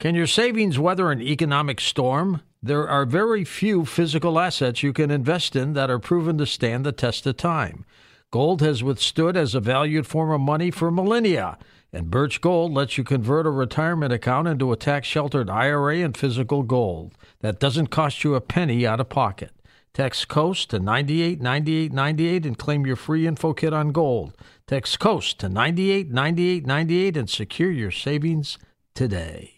Can your savings weather an economic storm? There are very few physical assets you can invest in that are proven to stand the test of time. Gold has withstood as a valued form of money for millennia, and Birch Gold lets you convert a retirement account into a tax sheltered IRA and physical gold that doesn't cost you a penny out of pocket. Text COAST to 989898 and claim your free info kit on gold. Text COAST to 989898 and secure your savings today.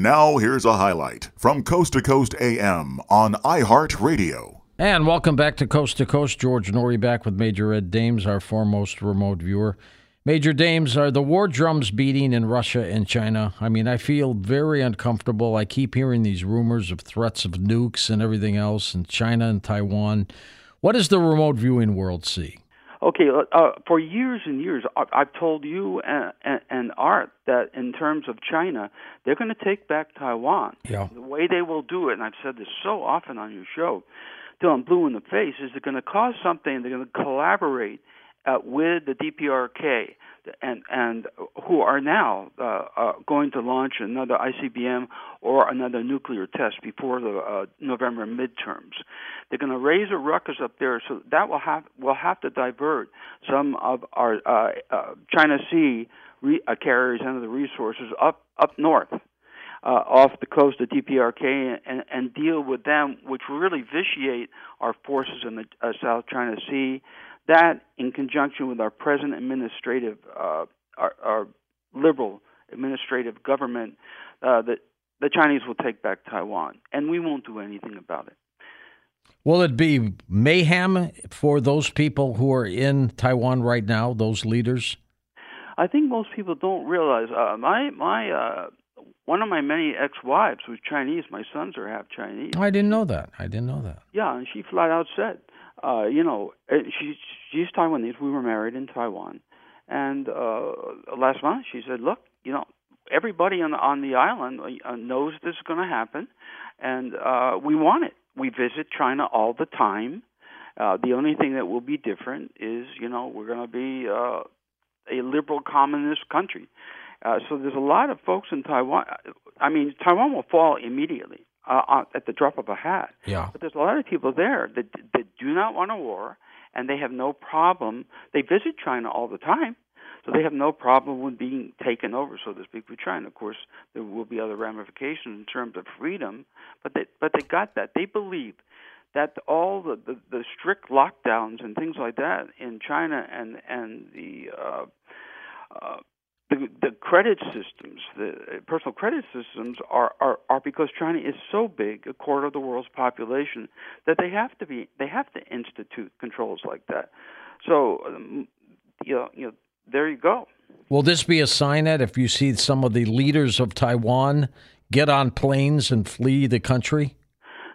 Now, here's a highlight from Coast to Coast AM on iHeartRadio. And welcome back to Coast to Coast. George Noory back with Major Ed Dames, our foremost remote viewer. Major Dames, are the war drums beating in Russia and China? I mean, I feel very uncomfortable. I keep hearing these rumors of threats of nukes and everything else in China and Taiwan. What does the remote viewing world see? Okay, uh, for years and years, I've told you and, and, and Art that in terms of China, they're going to take back Taiwan. Yeah. The way they will do it, and I've said this so often on your show, till I'm blue in the face, is they're going to cause something. They're going to collaborate uh, with the DPRK and and who are now uh, uh, going to launch another ICBM or another nuclear test before the uh, November midterms. They're going to raise a ruckus up there, so that will have will have to divert some of our uh, uh, China Sea re- uh, carriers and the resources up up north. Off the coast of DPRK and, and deal with them, which really vitiate our forces in the South China Sea that, in conjunction with our present administrative, uh, our, our, liberal administrative government, uh, that the Chinese will take back Taiwan, and we won't do anything about it. Will it be mayhem for those people who are in Taiwan right now, those leaders? I think most people don't realize. Uh, my my uh, one of my many ex-wives was Chinese. My sons are half Chinese. I didn't know that. I didn't know that. Yeah, and she flat out said, uh, you know, she she's Taiwanese. We were married in Taiwan, and uh, last month she said, "Look, you know, everybody on the, on the island uh, knows this is going to happen, and uh, we want it. We visit China all the time. Uh, the only thing that will be different is, you know, we're going to be uh, a liberal communist country. Uh, so there's a lot of folks in Taiwan. I mean, Taiwan will fall immediately uh, at the drop of a hat. Yeah. But there's a lot of people there that that do not want a war, and they have no problem. They visit China all the time, so they have no problem with being taken over, so to speak, with China. Of course, there will be other ramifications in terms of freedom, but they but they got that. They believe that all the, the, the strict lockdowns and things like that in China and and the uh, uh, the, the credit systems, the personal credit systems, are, are are because China is so big, a quarter of the world's population, that they have to be they have to institute controls like that. So, um, you know, you know, there you go. Will this be a sign that if you see some of the leaders of Taiwan get on planes and flee the country?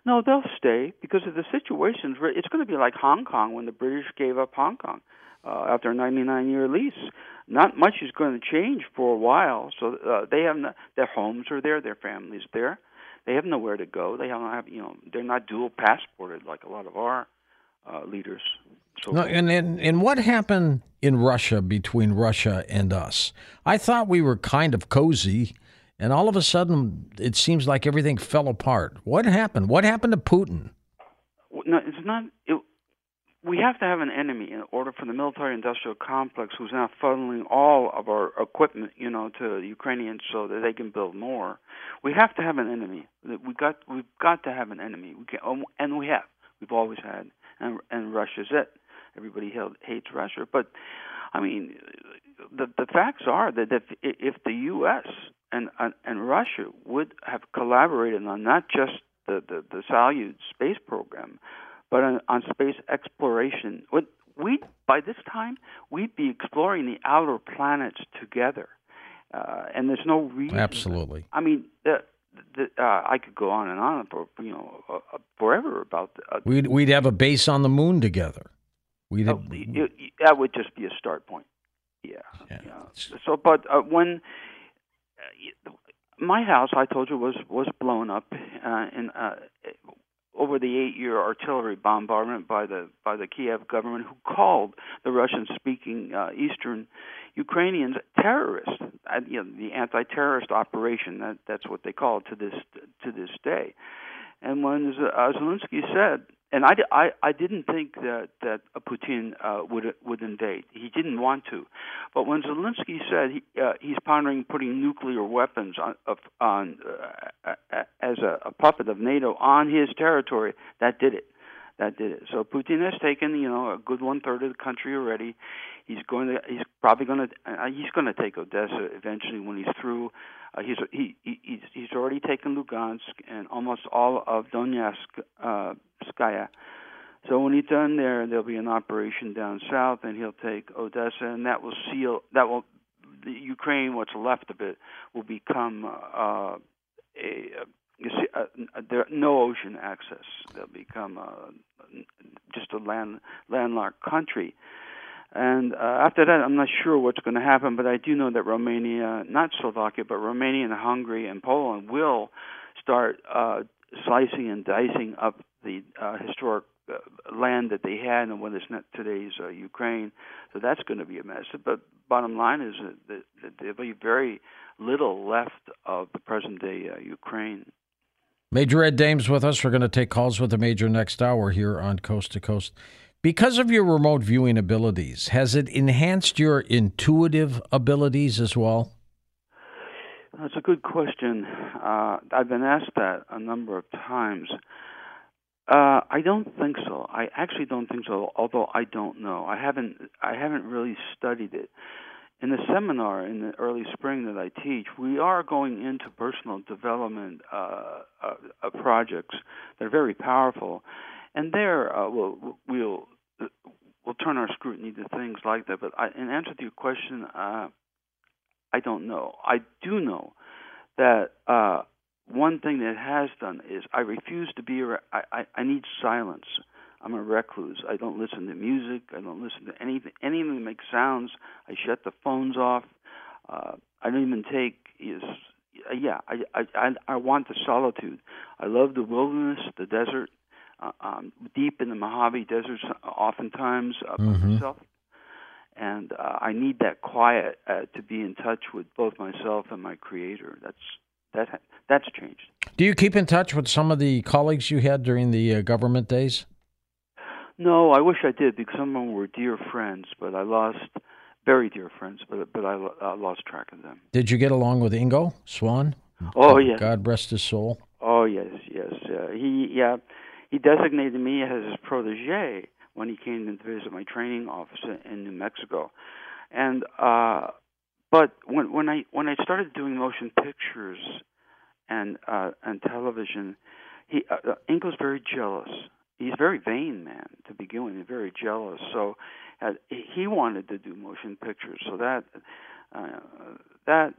No, they'll stay because of the situation. It's going to be like Hong Kong when the British gave up Hong Kong uh, after a 99 year lease. not much is going to change for a while. So uh, they have no, their homes are there, their families there. They have nowhere to go. They don't have you know they're not dual passported like a lot of our uh, leaders. So no, and, and and what happened in Russia between Russia and us? I thought we were kind of cozy, and all of a sudden it seems like everything fell apart. What happened? What happened to Putin? No, it's not. It, we have to have an enemy in order for the military-industrial complex, who's now funneling all of our equipment, you know, to Ukrainians so that they can build more. We have to have an enemy. We got we've got to have an enemy. We can, um, and we have. We've always had, and and Russia's it. Everybody hates Russia, but I mean, the the facts are that if if the U.S. and and Russia would have collaborated on not just the the, the Salyut space program, but on, on space exploration, what we by this time we'd be exploring the outer planets together, uh, and there's no reason. Absolutely. I mean, the, the, uh, I could go on and on for you know uh, uh forever about. Uh, we'd we'd have a base on the moon together. We'd have, oh, that would just be a start point. Yeah. yeah. yeah. So, but uh, when uh, my house, I told you, was was blown up uh, in uh, over the eight-year artillery bombardment by the by the Kiev government, who called the Russian-speaking uh, Eastern Ukrainians terrorists. Uh, you know, the anti-terrorist operation. That that's what they call it to this to this day. And when uh, Zelensky said and I, I, I didn't think that that Putin uh, would would invade. He didn't want to, but when Zelensky said he, uh, he's pondering putting nuclear weapons on, on uh, as a, a puppet of NATO on his territory, that did it. That did it. So Putin has taken you know a good one third of the country already. He's going to he's probably going to uh, he's going to take Odessa eventually when he's through. Uh, he's he, he's he's already taken Lugansk and almost all of Donetsk, uh, Skaya. So when he's done there, there'll be an operation down south, and he'll take Odessa, and that will seal that will the Ukraine, what's left of it, will become uh, a, you see, uh, there no ocean access. They'll become uh, just a land landlocked country. And uh, after that, I'm not sure what's going to happen, but I do know that Romania, not Slovakia, but Romania and Hungary and Poland will start uh, slicing and dicing up the uh, historic uh, land that they had and what is not today's uh, Ukraine. So that's going to be a mess. But bottom line is that, there'll be very little left of the present day uh, Ukraine. Major Ed Dames with us. We're going to take calls with the Major next hour here on Coast to Coast. Because of your remote viewing abilities, has it enhanced your intuitive abilities as well? That's a good question. Uh, I've been asked that a number of times. Uh, I don't think so. I actually don't think so. Although I don't know. I haven't. I haven't really studied it. In the seminar in the early spring that I teach, we are going into personal development uh, uh, projects that are very powerful, and there uh, we'll, we'll we'll turn our scrutiny to things like that. But I, in answer to your question, uh, I don't know. I do know that uh, one thing that has done is I refuse to be. I, I, I need silence. I'm a recluse. I don't listen to music. I don't listen to anything. Anything that makes sounds. I shut the phones off. Uh, I don't even take. Is yeah. I, I I want the solitude. I love the wilderness, the desert um, deep in the Mojave Desert, oftentimes uh, mm-hmm. myself, and uh, I need that quiet uh, to be in touch with both myself and my Creator. That's that that's changed. Do you keep in touch with some of the colleagues you had during the uh, government days? No, I wish I did because some of them were dear friends, but I lost very dear friends, but but I uh, lost track of them. Did you get along with Ingo Swann? Oh yes. God rest his soul. Oh yes, yes. Uh, he yeah he designated me as his protege when he came to visit my training office in New Mexico. And uh but when when I when I started doing motion pictures and uh and television, he uh, uh Ingo's very jealous. He's a very vain man to begin with, very jealous. So uh, he wanted to do motion pictures. So that uh, that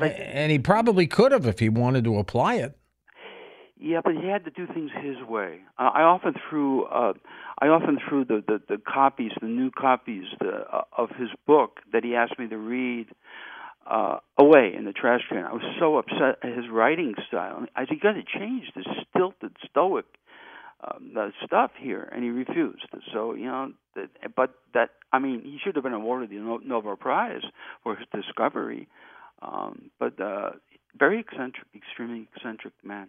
and he probably could have if he wanted to apply it. Yeah, but he had to do things his way. I often threw, uh, I often threw the, the the copies, the new copies the, uh, of his book that he asked me to read uh, away in the trash can. I was so upset at his writing style. I said, "You got to change this stilted, stoic um, stuff here," and he refused. So you know, that, but that I mean, he should have been awarded the Nobel Prize for his discovery. Um, but uh, very eccentric, extremely eccentric man.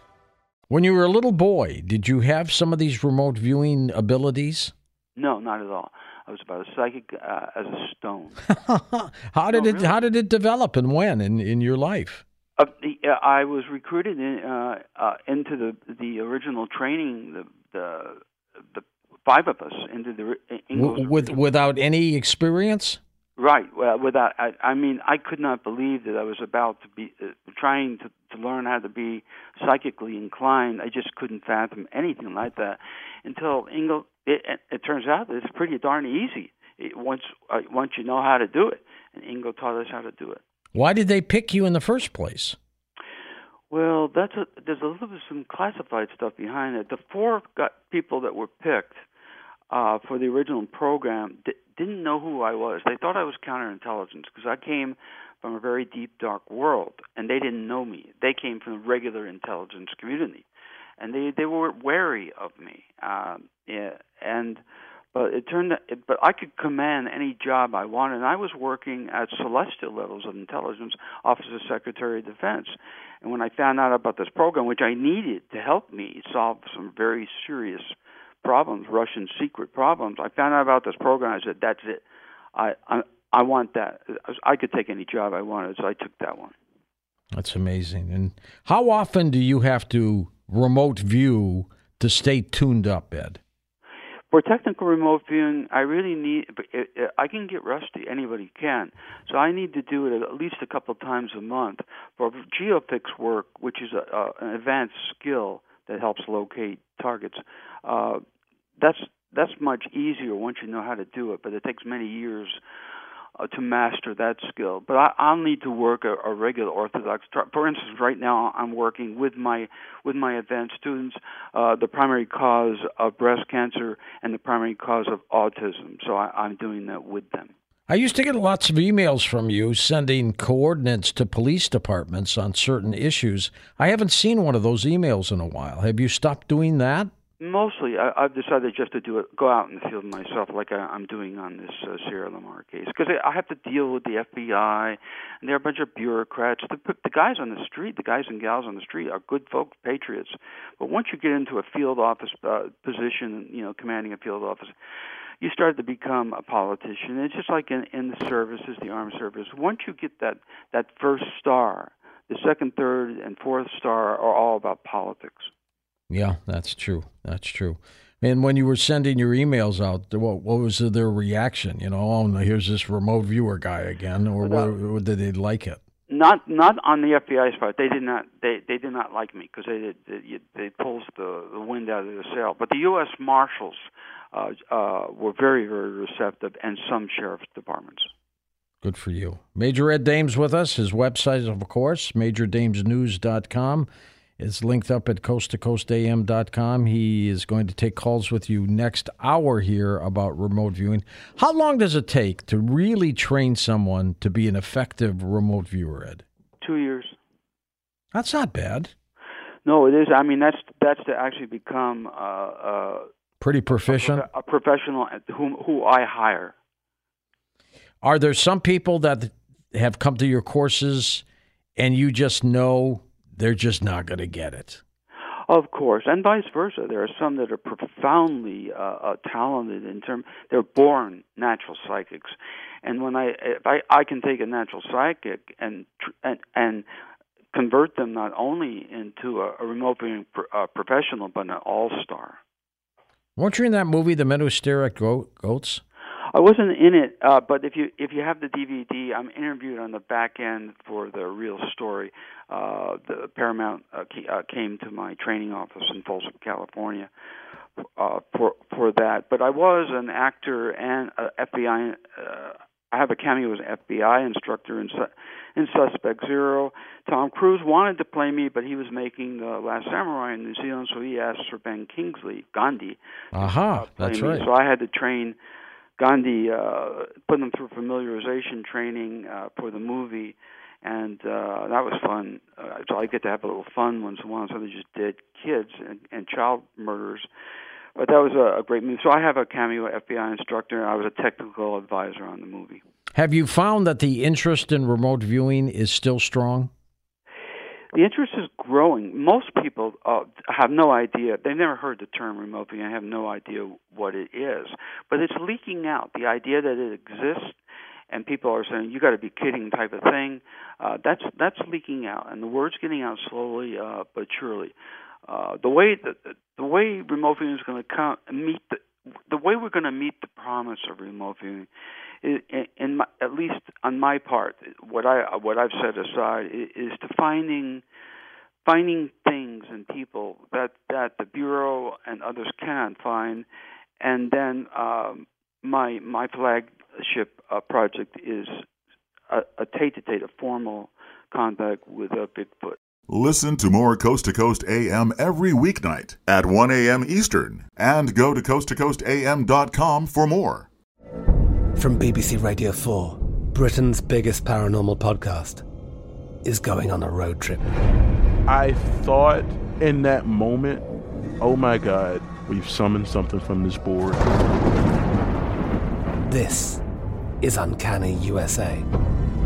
When you were a little boy, did you have some of these remote viewing abilities? No, not at all. I was about as psychic uh, as a stone. how did No, it really. How did it develop, and when in in your life? Uh, the, uh, I was recruited in, uh, uh, into the the original training. The the the five of us into the uh, Ingalls W- with without any experience? Right. Well, without, I, I mean, I could not believe that I was about to be uh, trying to, to learn how to be psychically inclined. I just couldn't fathom anything like that until Ingo. It, it, it turns out that it's pretty darn easy it, once uh, once you know how to do it. And Ingo taught us how to do it. Why did they pick you in the first place? Well, that's a, there's a little bit of some classified stuff behind it. The four got people that were picked uh, for the original program didn't know who I was. They thought I was counterintelligence because I came from a very deep, dark world, and they didn't know me. They came from the regular intelligence community, and they they were wary of me. Um, yeah, and but it turned out, but I could command any job I wanted. And I was working at celestial levels of intelligence, Office of Secretary of Defense. And when I found out about this program, which I needed to help me solve some very serious problems, Russian secret problems, I found out about this program. I said, "That's it. I I, I want that. I could take any job I wanted, so I took that one." That's amazing. And how often do you have to remote view to stay tuned up, Ed? For technical remote viewing, I really need. but it- it- I can get rusty. Anybody can. So I need to do it at least a couple times a month. For geofix work, which is a, a, an advanced skill that helps locate targets, uh, that's that's much easier once you know how to do it. But it takes many years uh, to master that skill. But I, I'll need to work a, a regular orthodox. For instance, right now I'm working with my with my advanced students uh, the primary cause of breast cancer and the primary cause of autism. So I, I'm doing that with them. I used to get lots of emails from you sending coordinates to police departments on certain issues. I haven't seen one of those emails in a while. Have you stopped doing that? Mostly, I, I've decided just to do it, go out in the field myself, like I, I'm doing on this uh, Sierra Lamar case, because I have to deal with the FBI, and they're a bunch of bureaucrats. The, the guys on the street, the guys and gals on the street, are good folks, patriots. But once you get into a field office uh, position, you know, commanding a field office, you start to become a politician. It's just like in, in the services, the armed service. Once you get that that first star, the second, third, and fourth star are all about politics. Yeah, that's true. That's true. And when you were sending your emails out, what, what was their reaction? You know, oh, here's this remote viewer guy again, or what, did they like it? Not not on the FBI's part. They did not they they did not like me because they they they pulls the the wind out of their sail. But the U.S. Marshals uh, uh, were very very receptive, and some sheriff's departments. Good for you. Major Ed Dames with us. His website, of course, majordamesnews.com is linked up at coasttocoastam.com. He is going to take calls with you next hour here about remote viewing. How long does it take to really train someone to be an effective remote viewer, Ed? Two years. That's not bad. No, it is. I mean, that's that's to actually become uh, uh, pretty proficient, a, a professional whom who I hire. Are there some people that have come to your courses and you just know they're just not going to get it. Of course, and vice versa. There are some that are profoundly uh, uh, talented in terms. They're born natural psychics, and when I if I, I can take a natural psychic and and and convert them not only into a, a remote viewing pro, uh, professional but an all star. Weren't you in that movie, The Men Who Stare at Goat, Goats? I wasn't in it, uh, but if you if you have the DVD, I'm interviewed on the back end for the real story. Uh, the Paramount uh, uh, came to my training office in Folsom, California, uh, for for that. But I was an actor and a FBI. Uh, I have a cameo as an FBI instructor in in Suspect Zero. Tom Cruise wanted to play me, but he was making The Last Samurai in New Zealand, so he asked for Ben Kingsley, Gandhi. Aha, uh-huh, that's me. right. So I had to train Gandhi, uh, put them through familiarization training uh, for the movie, and uh, that was fun. Uh, so I get to have a little fun once in a while instead of just dead kids and, and child murders. But that was a, a great movie. So I have a cameo FBI instructor. I was a technical advisor on the movie. Have you found that the interest in remote viewing is still strong? The interest is growing. Most people uh, have no idea. They've never heard the term remote viewing. I have no idea what it is, but it's leaking out. The idea that it exists, and people are saying, "You got to be kidding," type of thing. Uh, that's that's leaking out, and the word's getting out slowly uh, but surely. Uh, the way the way remote viewing is going to come meet the the way we're going to meet the promise of remote viewing in, my, at least on my part, what I what I've set aside is, to finding finding things and people that that the bureau and others cannot find, and then um, my my flagship uh, project is a, a tate-to-tate, a formal contact with a Bigfoot. Listen to more Coast to Coast AM every weeknight at 1 a.m. Eastern and go to coasttocoastam.com for more. From BBC Radio 4, Britain's biggest paranormal podcast is going on a road trip. I thought in that moment, oh my God, we've summoned something from this board. This is Uncanny USA.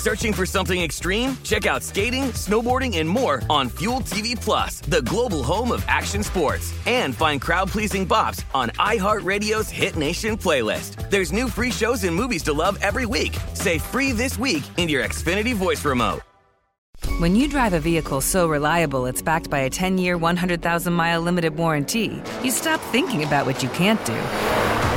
Searching for something extreme? Check out skating, snowboarding, and more on Fuel TV Plus, the global home of action sports. And find crowd-pleasing bops on iHeartRadio's Hit Nation playlist. There's new free shows and movies to love every week. Say free this week in your Xfinity voice remote. When you drive a vehicle so reliable it's backed by a 10 year, 100,000 mile limited warranty, you stop thinking about what you can't do